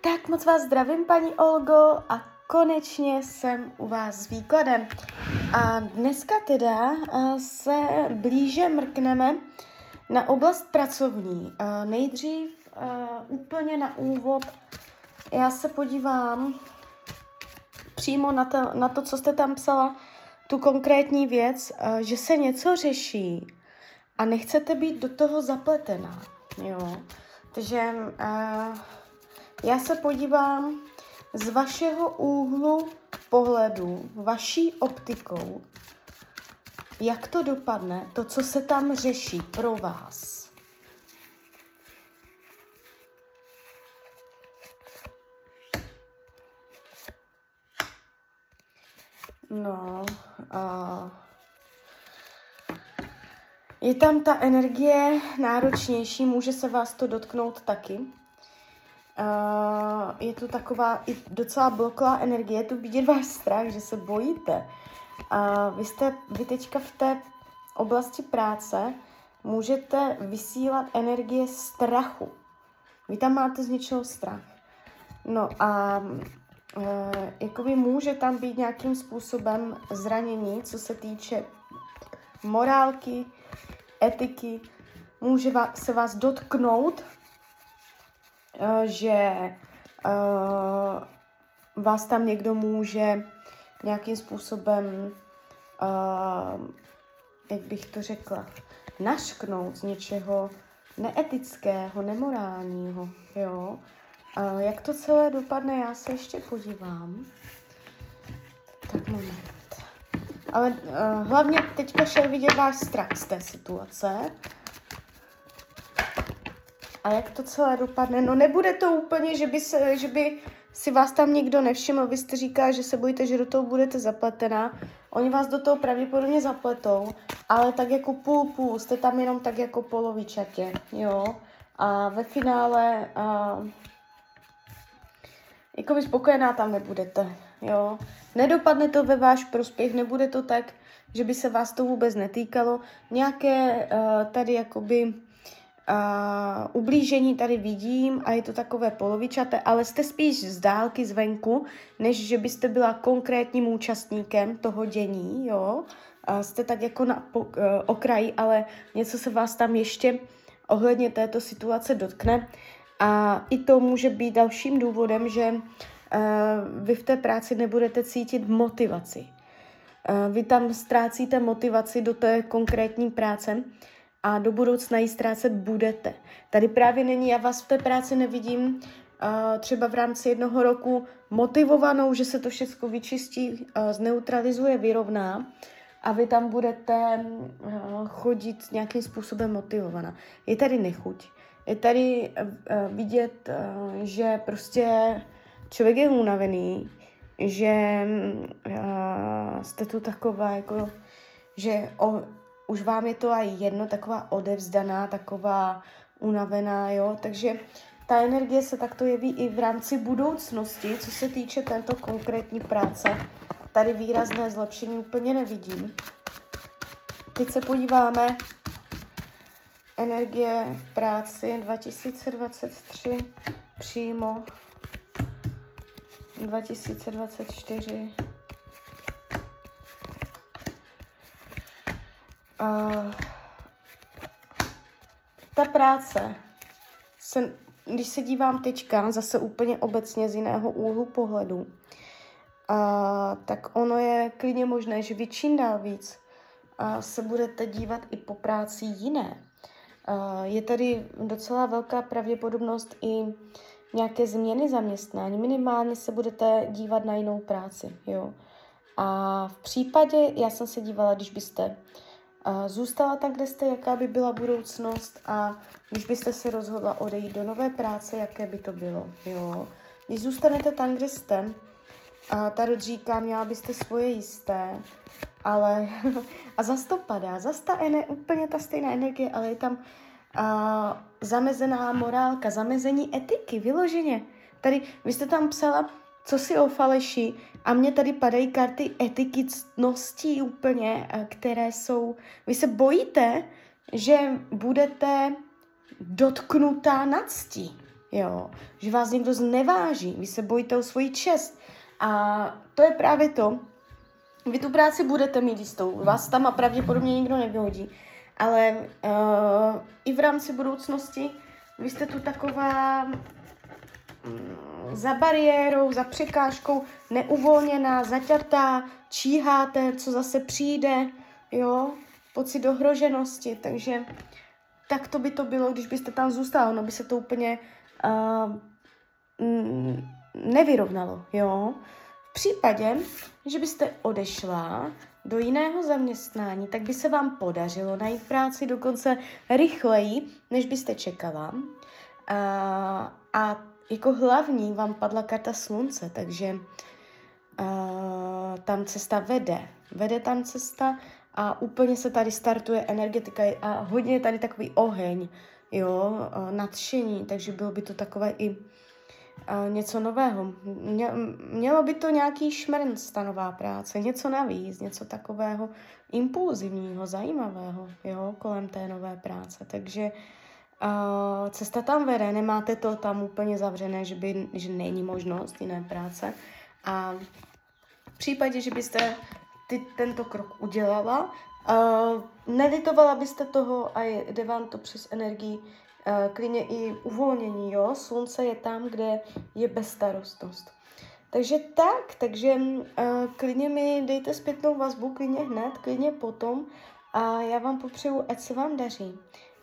Tak moc vás zdravím, paní Olgo, a konečně jsem u vás s výkladem. A dneska teda se blíže mrkneme na oblast pracovní. Nejdřív úplně na úvod já se podívám přímo na to, na to, co jste tam psala, tu konkrétní věc, že se něco řeší a nechcete být do toho zapletená. Jo. Takže uh, já se podívám z vašeho úhlu pohledu, vaší optikou, jak to dopadne, to, co se tam řeší pro vás. No, uh, je tam ta energie náročnější, může se vás to dotknout taky. Uh, je to taková i docela bloklá energie, je tu vidět váš strach, že se bojíte. Uh, vy jste, vy teďka v té oblasti práce můžete vysílat energie strachu. Vy tam máte z něčeho strach. No a uh, jakoby může tam být nějakým způsobem zranění, co se týče morálky, etiky, může se vás dotknout Eh, že uh, vás tam někdo může nějakým způsobem, uh, jak bych to řekla, našknout z něčeho neetického, nemorálního, jo. Jak to celé dopadne, já se ještě podívám. Tak moment. Ale uh, hlavně teďka šel vidět váš strach z té situace. A jak to celé dopadne? No nebude to úplně, že by, se, že by si vás tam nikdo nevšiml. Vy jste říká, že se bojíte, že do toho budete zapletená. Oni vás do toho pravděpodobně zapletou, ale tak jako půl půl, jste tam jenom tak jako polovičatě, jo. A ve finále a, jako by spokojená tam nebudete, jo. Nedopadne to ve váš prospěch, nebude to tak, že by se vás to vůbec netýkalo. Nějaké uh, tady jakoby Uh, ublížení tady vidím a je to takové polovičaté, ale jste spíš z dálky zvenku, než že byste byla konkrétním účastníkem toho dění, jo. Uh, jste tak jako na po, uh, okraji, ale něco se vás tam ještě ohledně této situace dotkne. A i to může být dalším důvodem, že uh, vy v té práci nebudete cítit motivaci. Uh, vy tam ztrácíte motivaci do té konkrétní práce, a do budoucna ji ztrácet budete. Tady právě není, já vás v té práci nevidím třeba v rámci jednoho roku motivovanou, že se to všechno vyčistí, zneutralizuje, vyrovná a vy tam budete chodit nějakým způsobem motivovaná. Je tady nechuť. Je tady vidět, že prostě člověk je unavený, že jste tu taková jako, že o, už vám je to aj jedno, taková odevzdaná, taková unavená, jo, takže ta energie se takto jeví i v rámci budoucnosti, co se týče této konkrétní práce. Tady výrazné zlepšení úplně nevidím. Teď se podíváme energie v práci 2023 přímo 2024 Uh, ta práce, se, když se dívám teďka zase úplně obecně z jiného úhlu pohledu, uh, tak ono je klidně možné, že čím dál víc uh, se budete dívat i po práci jiné. Uh, je tady docela velká pravděpodobnost i nějaké změny zaměstnání. Minimálně se budete dívat na jinou práci. Jo? A v případě, já jsem se dívala, když byste a zůstala tam, kde jste, jaká by byla budoucnost a když byste se rozhodla odejít do nové práce, jaké by to bylo, jo. Když zůstanete tam, kde jste, a tady říká, měla byste svoje jisté, ale a zas to padá, zas ta ene, úplně ta stejná energie, ale je tam a, zamezená morálka, zamezení etiky, vyloženě. Tady, vy jste tam psala, co si o faleši a mně tady padají karty etikicností úplně, eh, které jsou... Vy se bojíte, že budete dotknutá nadstí. jo, že vás někdo zneváží, vy se bojíte o svoji čest. A to je právě to, vy tu práci budete mít jistou, vás tam a pravděpodobně nikdo nevyhodí, ale uh, i v rámci budoucnosti vy jste tu taková za bariérou, za překážkou, neuvolněná, zaťatá, číháte, co zase přijde, jo, pocit ohroženosti, takže tak to by to bylo, když byste tam zůstal, no by se to úplně uh, nevyrovnalo, jo. V případě, že byste odešla do jiného zaměstnání, tak by se vám podařilo najít práci dokonce rychleji, než byste čekala. A, a jako hlavní vám padla karta slunce, takže uh, tam cesta vede. Vede tam cesta a úplně se tady startuje energetika a hodně je tady takový oheň, jo, nadšení, takže bylo by to takové i něco nového. Mě, mělo by to nějaký šmrnc, ta nová práce, něco navíc, něco takového impulzivního, zajímavého, jo, kolem té nové práce. Takže cesta tam vede, nemáte to tam úplně zavřené, že, by, že není možnost jiné práce. A v případě, že byste ty, tento krok udělala, uh, nelitovala byste toho a jde vám to přes energii uh, klidně i uvolnění, jo? Slunce je tam, kde je bezstarostnost. Takže tak, takže uh, klidně mi dejte zpětnou vazbu, klidně hned, klidně potom a já vám popřeju, ať se vám daří,